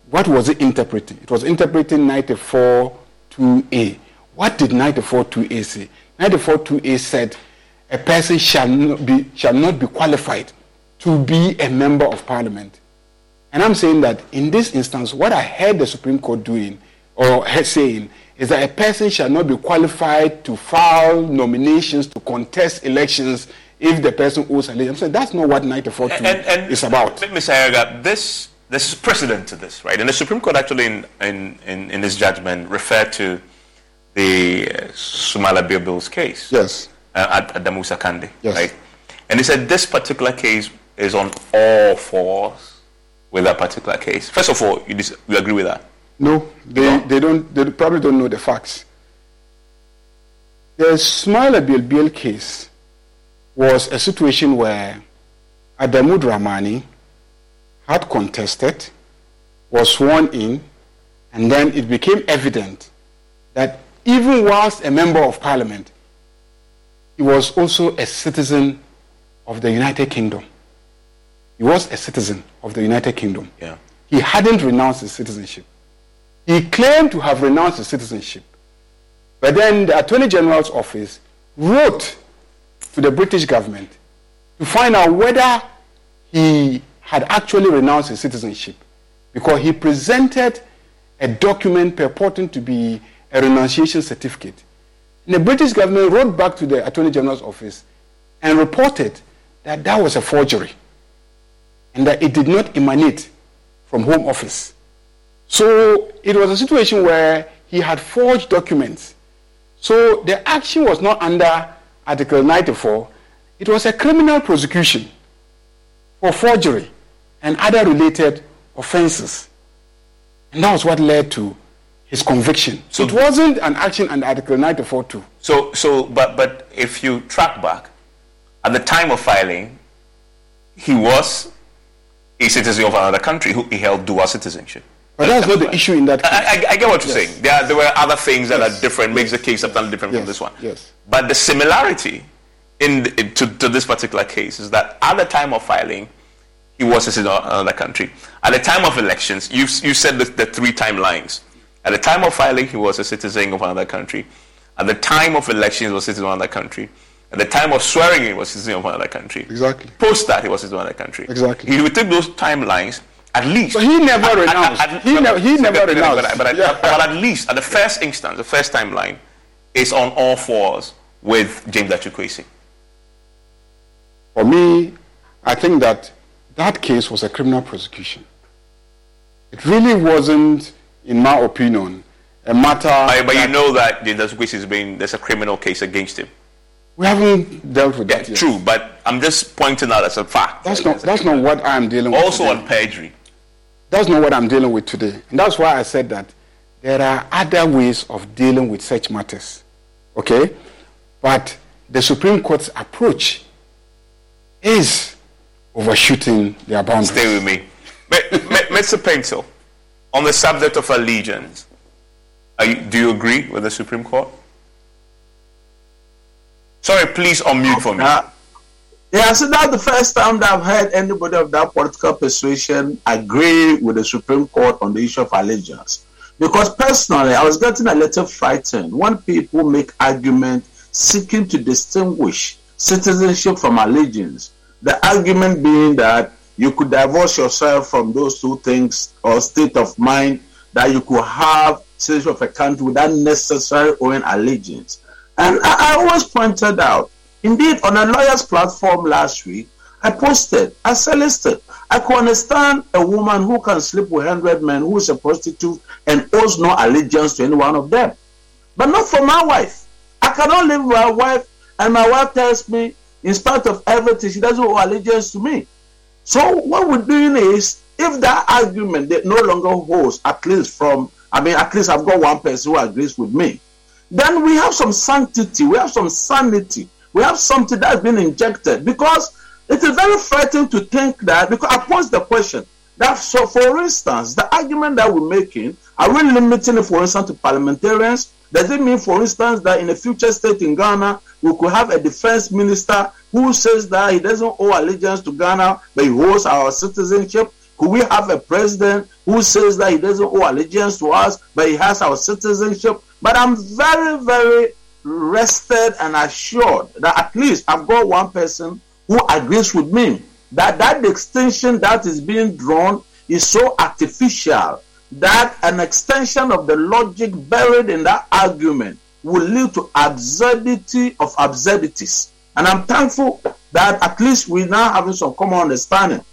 what was it interpreting? It was interpreting 94.2a. What did 94.2a say? 94.2a said a person shall not be, shall not be qualified to be a member of parliament. And I'm saying that in this instance, what I heard the Supreme Court doing or saying is that a person shall not be qualified to file nominations to contest elections if the person owes allegiance. I'm saying that's not what 94.2 And, and is about. Mr. Ayariga, this this is precedent to this, right? And the Supreme Court actually, in in, in, in this judgment, referred to the uh, Sumaila Bill's case. Yes. Uh, at, at the Musa Kandi, Yes. right? And he said this particular case is on all fours with that particular case. First of all, you, dis- you agree with that? No, they, they don't. They probably don't know the facts. The Sumaila Bielbiel case was a situation where Adamu Dramani had contested, was sworn in, and then it became evident even whilst a member of parliament, he was also a citizen of the United Kingdom. He was a citizen of the United Kingdom. Yeah. He hadn't renounced his citizenship. He claimed to have renounced his citizenship. But then the Attorney General's office wrote to the British government to find out whether he had actually renounced his citizenship because he presented a document purporting to be a renunciation certificate. And the British government wrote back to the Attorney General's office and reported that that was a forgery and that it did not emanate from Home Office. So it was a situation where he had forged documents. So the action was not under Article 94, it was a criminal prosecution for forgery and other related offenses. And that was what led to his conviction. So it wasn't an action under Article 94 2. So, so, but, but if you track back, at the time of filing, he was a citizen of another country who he held dual citizenship. But that's not the issue in that case. I, I, I get what you're Yes. saying. There, there were other things that are different, makes the case sometimes different from this one. Yes. But the similarity in the, to, to this particular case is that at the time of filing, he was a citizen of another country. At the time of elections, you, you said the, the three timelines. At the time of filing, he was a citizen of another country. At the time of elections, he was a citizen of another country. At the time of swearing in, he was a citizen of another country. Exactly. Post that, he was a citizen of another country. Exactly. He would take those timelines, at least. But he never At- at- renounced. at- He but- never- he but- never but- but- renounced. But, Yeah. but at least, at the first instance, the first timeline, is on all fours with James Gyakye Quayson. For me, I think that that case was a criminal prosecution. It really wasn't, in my opinion, a matter. But, but you know that Gyakye Quayson is being there's a criminal case against him. we haven't dealt with that yet. True, but I'm just pointing out as a fact. That's not. That's not what I'm dealing with. Also today. on perjury. That's not what I'm dealing with today. And that's why I said that there are other ways of dealing with such matters. Okay? But the Supreme Court's approach is overshooting their boundaries. Stay with me. Mr. Paintsil, on the subject of allegiance, you, do you agree with the Supreme Court? Sorry, please unmute for me. Uh, yeah, so that's the first time that I've heard anybody of that political persuasion agree with the Supreme Court on the issue of allegiance. Because personally, I was getting a little frightened when people make argument seeking to distinguish citizenship from allegiance. The argument being that you could divorce yourself from those two things or state of mind that you could have citizenship of a country without necessarily owing allegiance. And I, I always pointed out, indeed, on a lawyer's platform last week, I posted, I solicited. I can understand a woman who can sleep with 100 men who is a prostitute and owes no allegiance to any one of them. But not for my wife. I cannot live with my wife, and my wife tells me, in spite of everything, she doesn't owe allegiance to me. So what we're doing is, if that argument that no longer holds, at least from, I mean, at least I've got one person who agrees with me, then we have some sanctity, we have some sanity, we have something that's been injected. Because it is very frightening to think that, because I pose the question, that so for instance, the argument that we're making, are we limiting it, for instance, to parliamentarians? Does it mean, for instance, that in a future state in Ghana, we could have a defense minister who says that he doesn't owe allegiance to Ghana, but he owes our citizenship? Could we have a president who says that he doesn't owe allegiance to us, but he has our citizenship? But I'm very, very rested and assured that at least I've got one person who agrees with me that that distinction that is being drawn is so artificial that an extension of the logic buried in that argument will lead to absurdity of absurdities. And I'm thankful that at least we're now having some common understanding.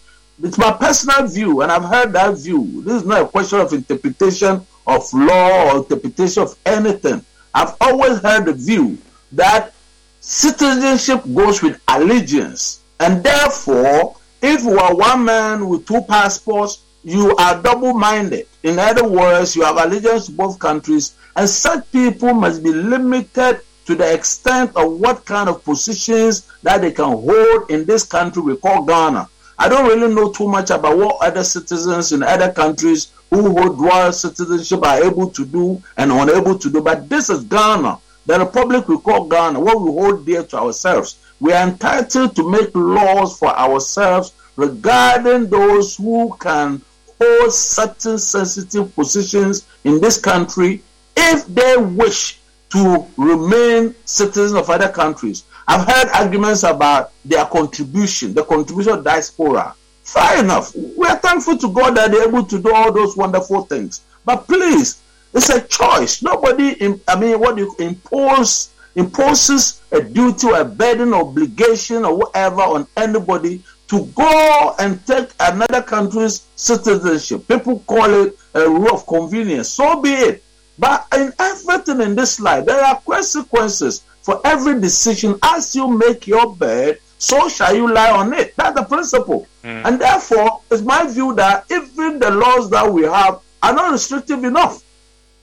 It's my personal view, and I've heard that view. This is not a question of interpretation of law or interpretation of anything. I've always heard the view that citizenship goes with allegiance, and therefore, if you are one man with two passports, you are double minded. In other words, you have allegiance to both countries, and such people must be limited to the extent of what kind of positions that they can hold in this country we call Ghana. I don't really know too much about what other citizens in other countries who hold dual citizenship are able to do and unable to do, but this is Ghana, the republic we call Ghana, what we hold dear to ourselves. We are entitled to make laws for ourselves regarding those who can hold certain sensitive positions in this country if they wish to remain citizens of other countries. I've heard arguments about their contribution, the contribution of diaspora. Fair enough. We are thankful to God that they're able to do all those wonderful things. But please, it's a choice. Nobody, I mean, what you impose imposes a duty a burden, obligation, or whatever on anybody to go and take another country's citizenship. People call it a rule of convenience. So be it. But in everything in this life, there are consequences for every decision. As you make your bed, so shall you lie on it. That's the principle. Hmm. And therefore, it's my view that even the laws that we have are not restrictive enough.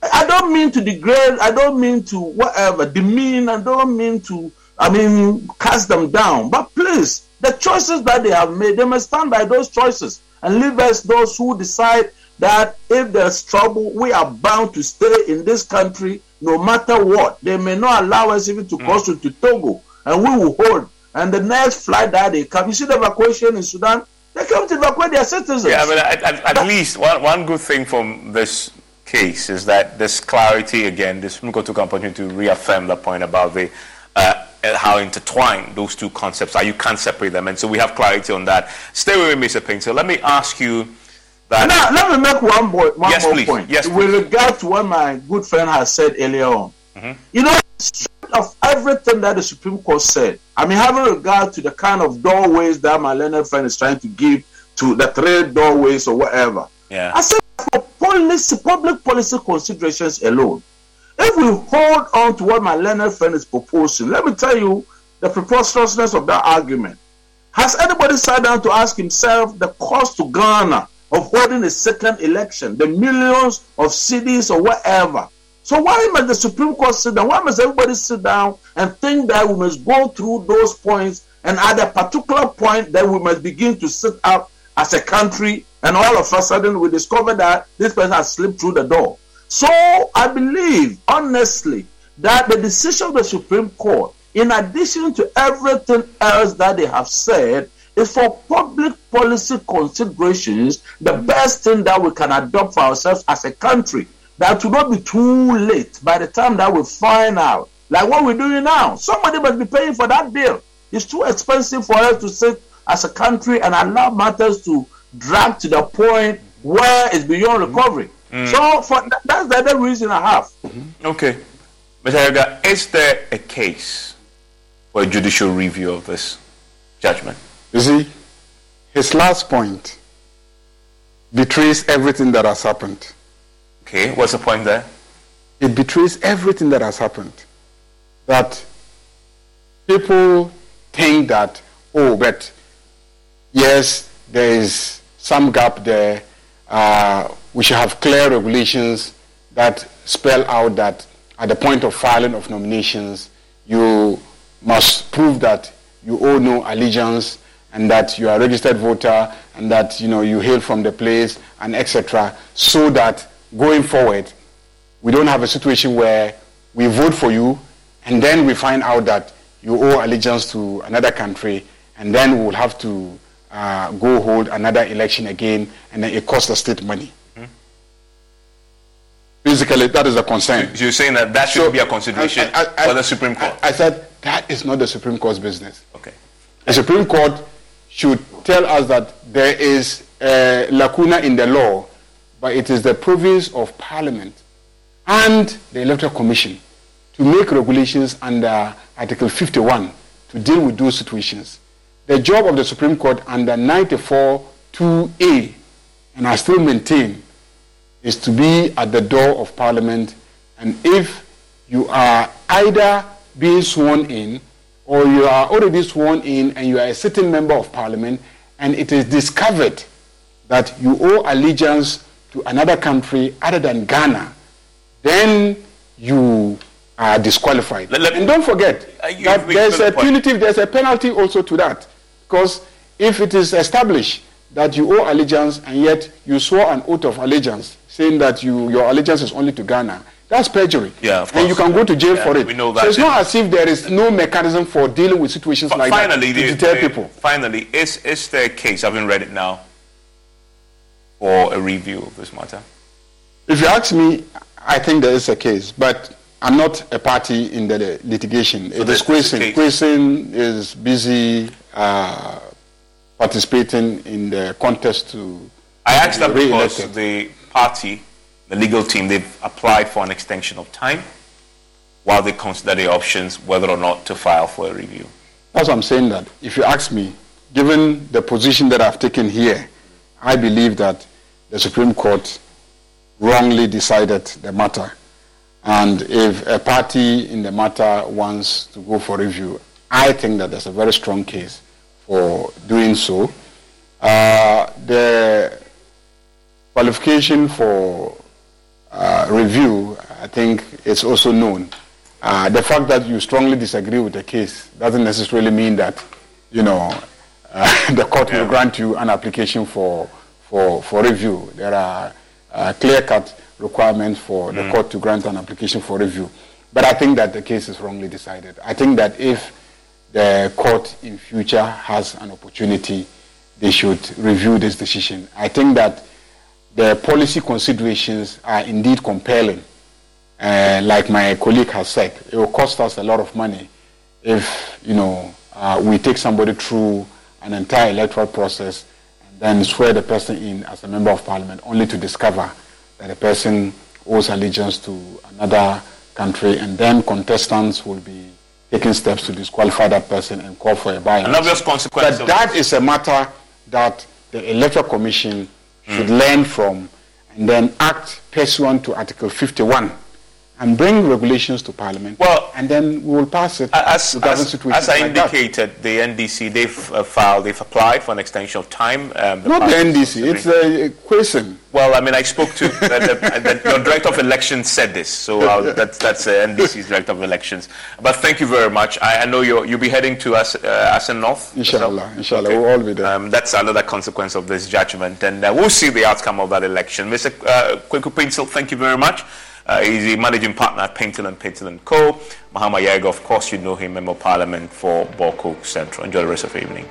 I don't mean to degrade, I don't mean to whatever, demean, I don't mean to, I mean, cast them down. But please, please, the choices that they have made, they must stand by those choices and leave us those who decide that if there's trouble, we are bound to stay in this country no matter what. They may not allow us even to Mm. cross to Togo, and we will hold. And the next flight that they come, you see the evacuation in Sudan, they come to evacuate their citizens. Yeah, but at, at, at least one, one good thing from this case is that this clarity again. this took opportunity to reaffirm the point about the uh, how intertwined those two concepts are. You can't separate them, and so we have clarity on that. Stay with me, Mr. So let me ask you that. Now, let me make one, boy, one Yes, more please. point. Yes, With regard to what my good friend has said earlier on. Mhm. You know, of everything that the Supreme Court said, I mean, having regard to the kind of doorways that my learned friend is trying to give to the trade doorways or whatever. Yeah. I said for policy, public policy considerations alone, if we hold on to what my learned friend is proposing, let me tell you the preposterousness of that argument. Has anybody sat down to ask himself the cost to Ghana of holding a second election, the millions of cedis or whatever? So why must the Supreme Court sit down? Why must everybody sit down and think that we must go through those points and at a particular point that we must begin to sit up as a country and all of a sudden we discover that this person has slipped through the door. So I believe honestly that the decision of the Supreme Court, in addition to everything else that they have said, is for public policy considerations the best thing that we can adopt for ourselves as a country. That will not be too late by the time that we find out. Like what we're doing now. Somebody must be paying for that bill. It's too expensive for us to sit as a country and allow matters to drag to the point where it's beyond recovery. Mm. So for that's the other reason I have. Okay. Mr. Edgar, is there a case for a judicial review of this judgment? You see, his last point betrays everything that has happened. Okay, what's the point there? It betrays everything that has happened. That people think that, oh, but yes, there is some gap there. Uh, we should have clear regulations that spell out that at the point of filing of nominations, you must prove that you owe no allegiance and that you are a registered voter and that you know you hail from the place and etc. So that going forward, we don't have a situation where we vote for you and then we find out that you owe allegiance to another country and then we will have to uh, go hold another election again and then it costs the state money. Basically, that is a concern. So you're saying that that should be a consideration I- I- for the Supreme Court? I said that is not the Supreme Court's business. Okay. The Supreme Court should tell us that there is a lacuna in the law, but it is the province of Parliament and the Electoral Commission to make regulations under Article 51 to deal with those situations. The job of the Supreme Court under 94 2A, and I still maintain, is to be at the door of Parliament, and if you are either being sworn in or you are already sworn in and you are a sitting member of Parliament, and it is discovered that you owe allegiance to another country other than Ghana, then you are disqualified. and don't forget you- that there's a punitive, there's a penalty also to that, because if it is established that you owe allegiance and yet you swore an oath of allegiance saying that you your allegiance is only to Ghana, that's perjury. Yeah, of course. and you can go to jail Yeah, for it. we know that. So it's not as if there is no mechanism for dealing with situations like finally, that to the- deter the- people. Finally, is is there a case? I haven't read it now. For a review of this matter. If you ask me, I think there is a case, but I'm not a party in the litigation. it there's- is Quayson. Quayson is busy uh, participating in the contest to. I asked that because the party, the legal team, they've applied for an extension of time while they consider the options whether or not to file for a review. That's what I'm saying that if you ask me, given the position that I've taken here, I believe that the Supreme Court wrongly decided the matter. And if a party in the matter wants to go for review, I think that there's a very strong case for doing so. Uh, the qualification for uh, review, I think, is also known. Uh, the fact that you strongly disagree with the case doesn't necessarily mean that you know, uh, the court yeah. will grant you an application for, for, for review. There are uh, clear-cut requirements for the mm. court to grant an application for review. But I think that the case is wrongly decided. I think that if the court in future has an opportunity, they should review this decision. I think that the policy considerations are indeed compelling. Uh, like my colleague has said, it will cost us a lot of money if you know uh, we take somebody through an entire electoral process and then swear the person in as a member of parliament, only to discover that the person owes allegiance to another country, and then contestants will be taking steps to disqualify that person and call for a by An obvious consequence. But that is a matter that the Electoral Commission should learn from and then act pursuant to Article 51 and bring regulations to Parliament. Well, and then we will pass it as, as. As I like indicated, that. the NDC they've uh, filed, they've applied for an extension of time. Um, the Not the NDC, it's a question. Well, I mean, I spoke to the, the, the, director of elections said this, so uh, that's that's uh, NDC's director of elections. But thank you very much. I, I know you you'll be heading to us uh, Assin North. Inshallah, inshallah, okay. we'll all be there. Um, that's another consequence of this judgment, and uh, we'll see the outcome of that election. Mr. Uh, Paintsil, thank you very much. Uh, he's the managing partner at Paintsil and and Co. Mahama Ayariga, of course, you know him, Member of Parliament for Bawku Central. Enjoy the rest of the evening.